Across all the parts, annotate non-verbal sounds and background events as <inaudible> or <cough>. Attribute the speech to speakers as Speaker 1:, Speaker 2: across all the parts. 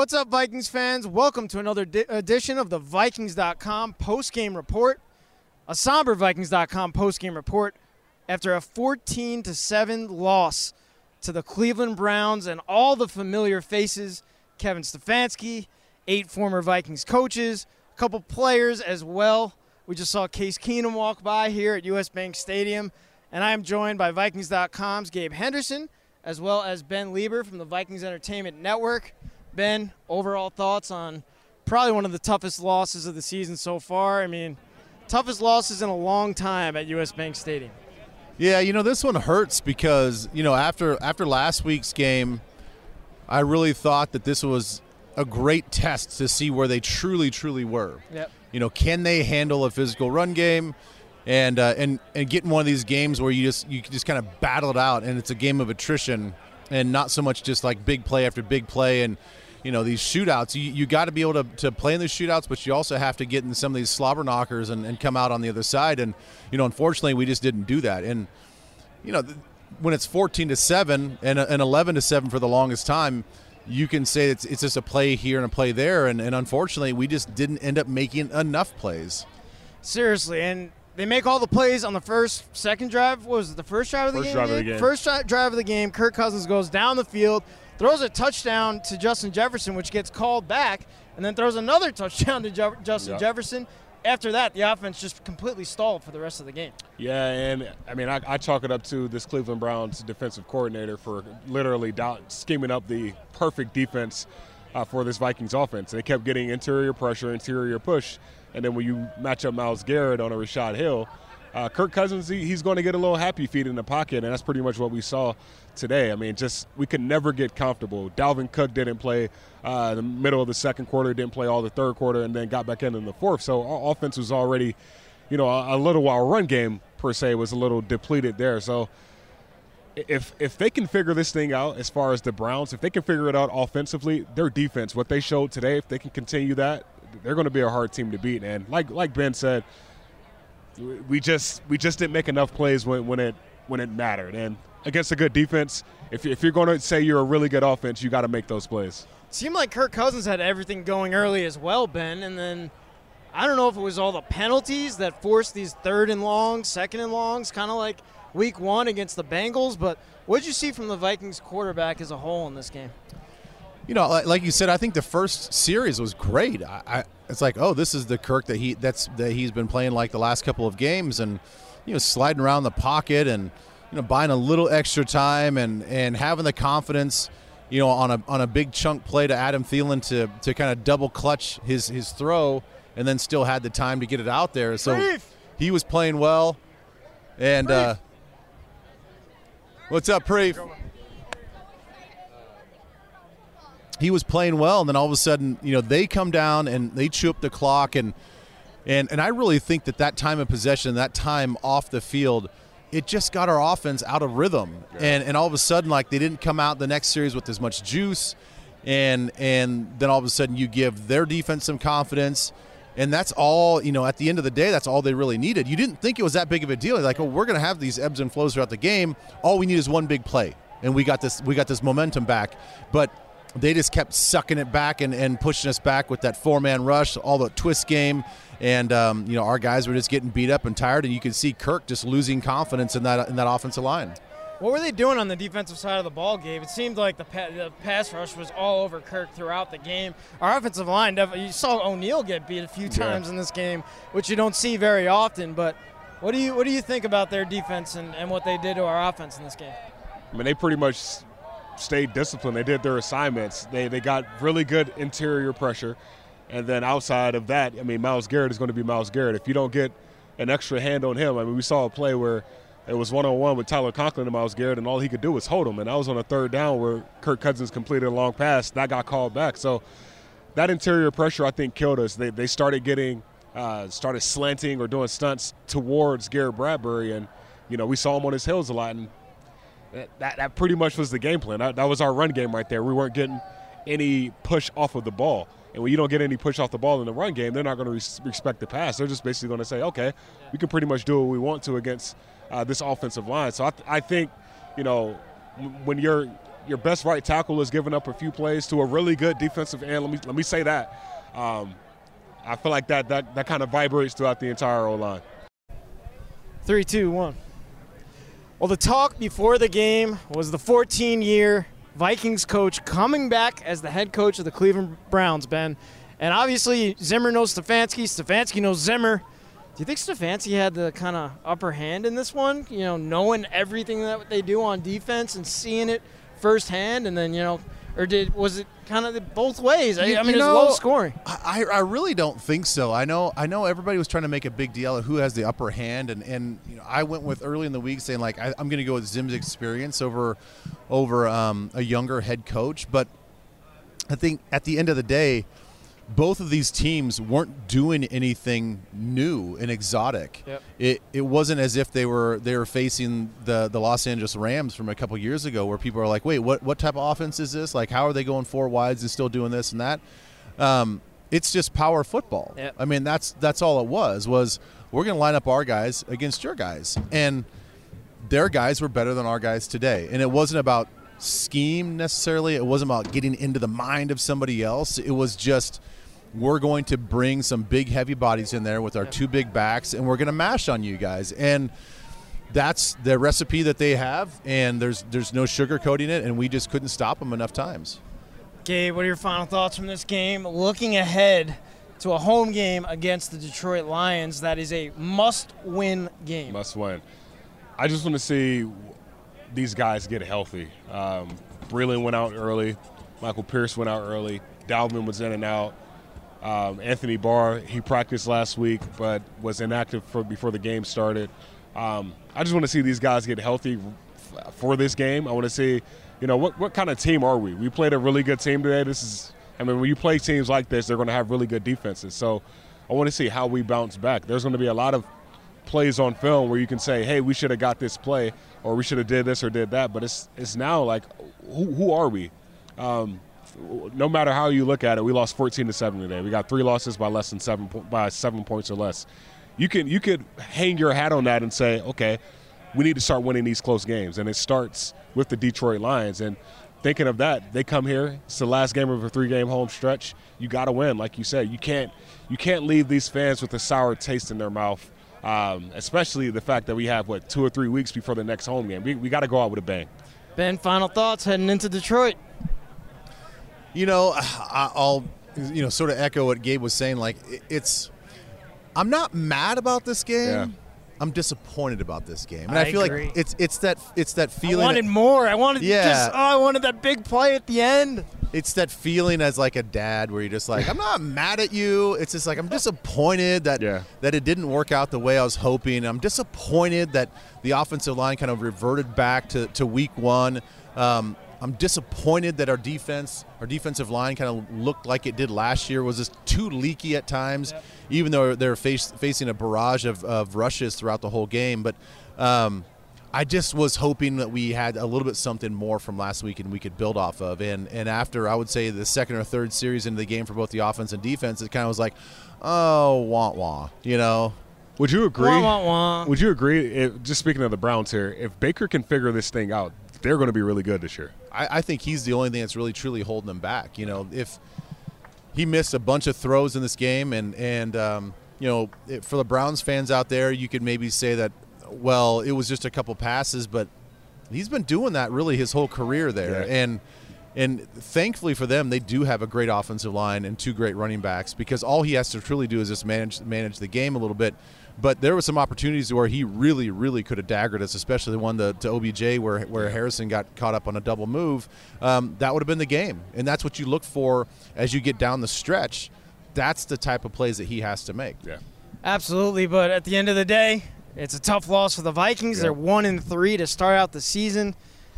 Speaker 1: What's up, Vikings fans? Welcome to another di- edition of the Vikings.com post-game report. A somber Vikings.com post-game report after a 14 to 7 loss to the Cleveland Browns and all the familiar faces, Kevin Stefanski, eight former Vikings coaches, a couple players as well. We just saw Case Keenum walk by here at US Bank Stadium, and I am joined by Vikings.com's Gabe Henderson as well as Ben Leber from the Vikings Entertainment Network. Ben, overall thoughts on probably one of the toughest losses of the season so far. I mean, toughest losses in a long time at US Bank Stadium.
Speaker 2: Yeah, you know this one hurts because you know after after last week's game, I really thought that this was a great test to see where they truly truly were.
Speaker 1: Yep.
Speaker 2: You know, can they handle a physical run game? And, uh, and and get in one of these games where you just you just kind of battle it out, and it's a game of attrition, and not so much just like big play after big play, and you know these shootouts. You, you got to be able to, to play in these shootouts, but you also have to get in some of these slobber knockers and, and come out on the other side. And you know, unfortunately, we just didn't do that. And you know, when it's 14 to seven and, and 11 to seven for the longest time, you can say it's it's just a play here and a play there. And, and unfortunately, we just didn't end up making enough plays.
Speaker 1: Seriously, and they make all the plays on the first, second drive. What was it the first drive of the
Speaker 3: First
Speaker 1: game?
Speaker 3: drive of the game.
Speaker 1: First drive of the game. Kirk Cousins goes down the field, throws a touchdown to Justin Jefferson, which gets called back, and then throws another <laughs> touchdown to Je- Justin
Speaker 3: Yep.
Speaker 1: Jefferson. After that, the offense just completely stalled for the rest of the game.
Speaker 3: Yeah, and I mean, I, I chalk it up to this Cleveland Browns defensive coordinator for literally down, scheming up the perfect defense uh, for this Vikings offense. They kept getting interior pressure, interior push, and then when you match up Myles Garrett on a Rashod Hill, uh, Kirk Cousins, he, he's going to get a little happy feet in the pocket, and that's pretty much what we saw today. I mean, just we could never get comfortable. Dalvin Cook didn't play uh, the middle of the second quarter, didn't play all the third quarter, and then got back in in the fourth. So our offense was already, you know, a, a little while run game per se was a little depleted there. So if if they can figure this thing out as far as the Browns, if they can figure it out offensively, their defense, what they showed today, if they can continue that, they're going to be a hard team to beat. And like like Ben said, we just we just didn't make enough plays when, when it when it mattered. And against a good defense, if, if you're going to say you're a really good offense, you got to make those plays.
Speaker 1: seemed like Kirk Cousins had everything going early as well, Ben, and then I don't know if it was all the penalties that forced these third and longs, second and longs, kind of like week one against the Bengals. But what did you see from the Vikings quarterback as a whole in this game?
Speaker 2: You know, like, like you said, I think the first series was great. I, I, it's like, oh, this is the Kirk that he that's that he's been playing like the last couple of games, and you know, sliding around the pocket and you know, buying a little extra time and and having the confidence, you know, on a on a big chunk play to Adam Thielen to to kind of double clutch his his throw, and then still had the time to get it out there. So
Speaker 1: Brief.
Speaker 2: he was playing well, and uh, what's up, Preef? He was playing well, and then all of a sudden, you know, they come down and they chew up the clock, and and and I really think that that time of possession, that time off the field, it just got our offense out of rhythm, and and all of a sudden, like they didn't come out the next series with as much juice, and and then all of a sudden you give their defense some confidence. And that's all, you know, at the end of the day, that's all they really needed. You didn't think it was that big of a deal. Like, oh, we're going to have these ebbs and flows throughout the game. All we need is one big play. And we got this we got this momentum back. But they just kept sucking it back and, and pushing us back with that four man rush, all the twist game, and um, you know our guys were just getting beat up and tired, and you could see Kirk just losing confidence in that in that offensive line.
Speaker 1: What were they doing on the defensive side of the ball, Gabe? It seemed like the, pa- the pass rush was all over Kirk throughout the game. Our offensive line, def- you saw O'Neill get beat a few times in this game, which you don't see very often. But what do you what do you think about their defense and, and what they did to our offense in this game?
Speaker 3: I mean, they pretty much stayed disciplined. They did their assignments. They they got really good interior pressure, and then outside of that, I mean, Myles Garrett is going to be Myles Garrett. If you don't get an extra hand on him, I mean, we saw a play where it was one on one with Tyler Conklin and Myles Garrett, and all he could do was hold him. And that was on a third down where Kirk Cousins completed a long pass that got called back. So that interior pressure, I think, killed us. They they started getting uh, started slanting or doing stunts towards Garrett Bradbury, and you know we saw him on his heels a lot, and that, that, pretty much was the game plan. That, that was our run game right there. We weren't getting any push off of the ball. And when you don't get any push off the ball in the run game, they're not going to res- respect the pass. They're just basically going to say, okay, we can pretty much do what we want to against uh, this offensive line. So I, th- I think, you know, when you're your best right tackle is giving up a few plays to a really good defensive end. Let me let me say that. Um, I feel like that that that kind of vibrates throughout the entire O line.
Speaker 1: Three, two, one. Well, the talk before the game was the 14 year Vikings coach coming back as the head coach of the Cleveland Browns, Ben. And obviously, Zimmer knows Stefanski. Stefanski knows Zimmer. Do you think Stefanski had the kind of upper hand in this one? You know, knowing everything that they do on defense and seeing it firsthand, and then, you know, or did was it kind of both ways? I, I mean, it was low scoring.
Speaker 2: I, I really don't think so. I know I know everybody was trying to make a big deal of who has the upper hand, and, and you know I went with early in the week saying like I, am going to go with Zim's experience over over um, a younger head coach, but I think at the end of the day, both of these teams weren't doing anything new and exotic.
Speaker 1: Yep.
Speaker 2: It it wasn't as if they were they were facing the the Los Angeles Rams from a couple years ago, where people are like, wait, what what type of offense is this? Like, how are they going four wides and still doing this and that? Um, it's just power football.
Speaker 1: Yep.
Speaker 2: I mean, that's that's all it was. Was we're going to line up our guys against your guys, and their guys were better than our guys today, and it wasn't about scheme necessarily. It wasn't about getting into the mind of somebody else. It was just we're going to bring some big heavy bodies in there with our two big backs and we're going to mash on you guys and that's the recipe that they have and there's there's no sugarcoating it and we just couldn't stop them enough times
Speaker 1: Gabe, what are your final thoughts from this game? Looking ahead to a home game against the Detroit Lions, that is a must-win game.
Speaker 3: Must win. I just want to see these guys get healthy. Um, Breeland went out early. Michael Pierce went out early. Dalvin was in and out. Um, Anthony Barr, he practiced last week but was inactive for, before the game started. Um, I just want to see these guys get healthy f- for this game. I want to see, you know, what, what kind of team are we? We played a really good team today. This is, I mean, when you play teams like this, they're going to have really good defenses. So I want to see how we bounce back. There's going to be a lot of plays on film where you can say, hey, we should have got this play or we should have did this or did that. But it's, it's now like, who, who are we? Um, no matter how you look at it, we lost 14 to seven today. We got three losses by less than seven by seven points or less. You can you could hang your hat on that and say, okay, we need to start winning these close games, and it starts with the Detroit Lions. And thinking of that, they come here. It's the last game of a three-game home stretch. You got to win, like you said. You can't you can't leave these fans with a sour taste in their mouth. Um, especially the fact that we have what two or three weeks before the next home game. We, we got to go out with a bang.
Speaker 1: Ben, final thoughts heading into Detroit.
Speaker 2: You know, <sighs> I'll you know sort of echo what Gabe was saying. Like it's, I'm not mad about this game.
Speaker 3: Yeah.
Speaker 2: I'm disappointed about this game, and
Speaker 1: I
Speaker 2: I, feel
Speaker 1: agree.
Speaker 2: like it's it's that it's that
Speaker 1: I
Speaker 2: feeling.
Speaker 1: wanted more. I wanted
Speaker 2: Yeah.
Speaker 1: just. Oh, I wanted that big play at the end.
Speaker 2: it's that feeling as like a dad where you're just like, I'm not mad at you. It's just like I'm disappointed that
Speaker 3: Yeah.
Speaker 2: that it didn't work out the way I was hoping. I'm disappointed that the offensive line kind of reverted back to, to week one. Um, I'm disappointed that our defense, our defensive line, kind of looked like it did last year. Was just too leaky at times, even though they're face, facing a barrage of, of rushes throughout the whole game. But um, I just was hoping that we had a little bit something more from last week and we could build off of. And and after I would say the second or third series into the game for both the offense and defense, it kind of was like, oh, wah wah, you know.
Speaker 3: Would you agree?
Speaker 1: Wah, wah, wah.
Speaker 3: Would you agree? If, just speaking of the Browns here, if Baker can figure this thing out, they're going to be really good this year.
Speaker 2: I, I think he's the only thing that's really truly holding them back. You know, if he missed a bunch of throws in this game, and and um, you know, it, for the Browns fans out there, you could maybe say that, well, it was just a couple passes, but he's been doing that really his whole career there,
Speaker 3: Yeah.
Speaker 2: and. And thankfully for them, they do have a great offensive line and two great running backs because all he has to truly do is just manage manage the game a little bit. But there were some opportunities where he really, really could have daggered us, especially the one to, to OBJ where where Harrison got caught up on a double move. Um, that would have been the game, and that's what you look for as you get down the stretch. That's the type of plays that he has to make.
Speaker 3: Yeah.
Speaker 1: Absolutely, but at the end of the day, it's a tough loss for the Vikings.
Speaker 3: Yeah.
Speaker 1: They're one and three to start out the season,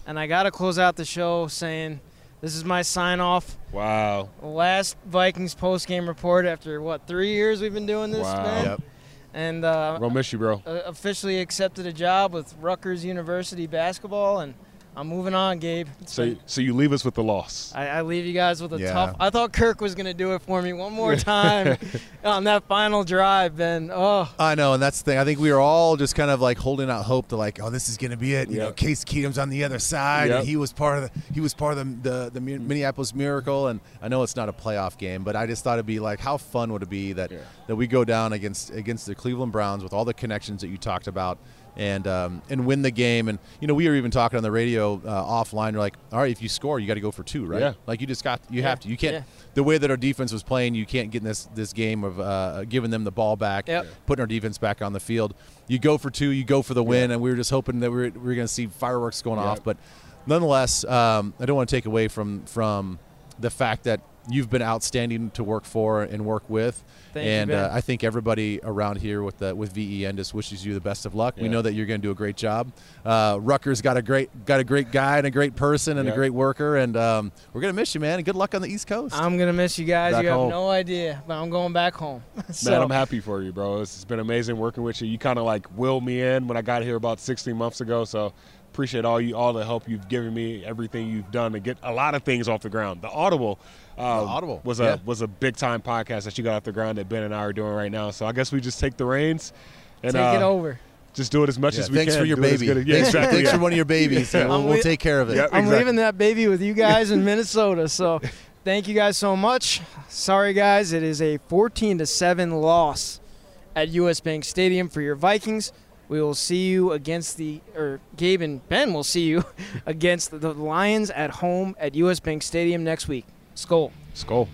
Speaker 1: and I got to close out the show saying this is my sign off.
Speaker 3: Wow.
Speaker 1: Last Vikings post game report after what three years we've been doing this,
Speaker 3: Wow.
Speaker 2: Yep.
Speaker 1: And uh,
Speaker 3: We'll miss you, bro.
Speaker 1: uh, officially accepted a job with Rutgers University basketball, and I'm moving on, Gabe. It's
Speaker 3: So,
Speaker 1: been-
Speaker 3: so you leave us with the loss.
Speaker 1: I, I leave you guys with a
Speaker 2: Yeah.
Speaker 1: tough. I thought Kirk was gonna do it for me one more <laughs> time on that final drive. Ben, oh,
Speaker 2: I know, and that's the thing. I think we were all just kind of like holding out hope to like, oh, this is going to be it. You know, Case Keenum's on the other side,
Speaker 3: Yep.
Speaker 2: and he was part of the he was part of the the, the Mi- mm-hmm. Minneapolis Miracle. And I know it's not a playoff game, but I just thought it'd be like, how fun would it be that
Speaker 3: Yeah.
Speaker 2: that we go down against against the Cleveland Browns with all the connections that you talked about. And um, and win the game, and you know we were even talking on the radio uh, offline. We're like, all right, if you score, you got to go for two, right?
Speaker 3: Yeah.
Speaker 2: Like you just got, you
Speaker 1: Yeah.
Speaker 2: have to. You can't.
Speaker 1: Yeah.
Speaker 2: The way that our defense was playing, you can't get in this this game of uh, giving them the ball back,
Speaker 1: Yep.
Speaker 2: putting our defense back on the field. You go for two, you go for the win, and we were just hoping that we were, we were going to see fireworks going off. But nonetheless, um, I don't want to take away from from the fact that you've been outstanding to work for and work with.
Speaker 1: Thank
Speaker 2: and
Speaker 1: Ben.
Speaker 2: uh, I think everybody around here with the, with VEN just wishes you the best of luck. We know that you're going to do a great job. Uh, Rutgers got a great got a great guy and a great person and a great worker, and um, we're going to miss you, man. And good luck on the East Coast.
Speaker 1: I'm gonna miss you guys.
Speaker 2: Back
Speaker 1: you have no idea, but I'm going back home. <laughs> so,
Speaker 3: Man, I'm happy for you, bro. It's, it's been amazing working with you. You kind of like willed me in when I got here about 16 months ago. So appreciate all you, all the help you've given me, everything you've done to get a lot of things off the ground. The Audible, um,
Speaker 2: Audible,
Speaker 3: was
Speaker 2: yeah.
Speaker 3: a was a big time podcast that you got off the ground that Ben and I are doing right now. So I guess we just take the reins and
Speaker 1: take it
Speaker 3: uh,
Speaker 1: over.
Speaker 3: just do it as much
Speaker 2: Yeah,
Speaker 3: as we can.
Speaker 2: thanks
Speaker 3: can.
Speaker 2: for your
Speaker 3: Do it as
Speaker 2: baby.
Speaker 3: good as- yeah,
Speaker 2: thanks,
Speaker 3: exactly.
Speaker 2: thanks
Speaker 3: yeah.
Speaker 2: for one of your babies. <laughs>
Speaker 3: Yeah.
Speaker 2: We'll, we'll take care of it.
Speaker 3: Yep.
Speaker 1: I'm leaving that baby with you guys in <laughs> Minnesota. So, thank you guys so much. Sorry, guys, it is a 14 to seven loss at U.S. Bank Stadium for your Vikings. We will see you against the, or Gabe and Ben will see you <laughs> against the Lions at home at U.S. Bank Stadium next week. Skol.
Speaker 3: Skol.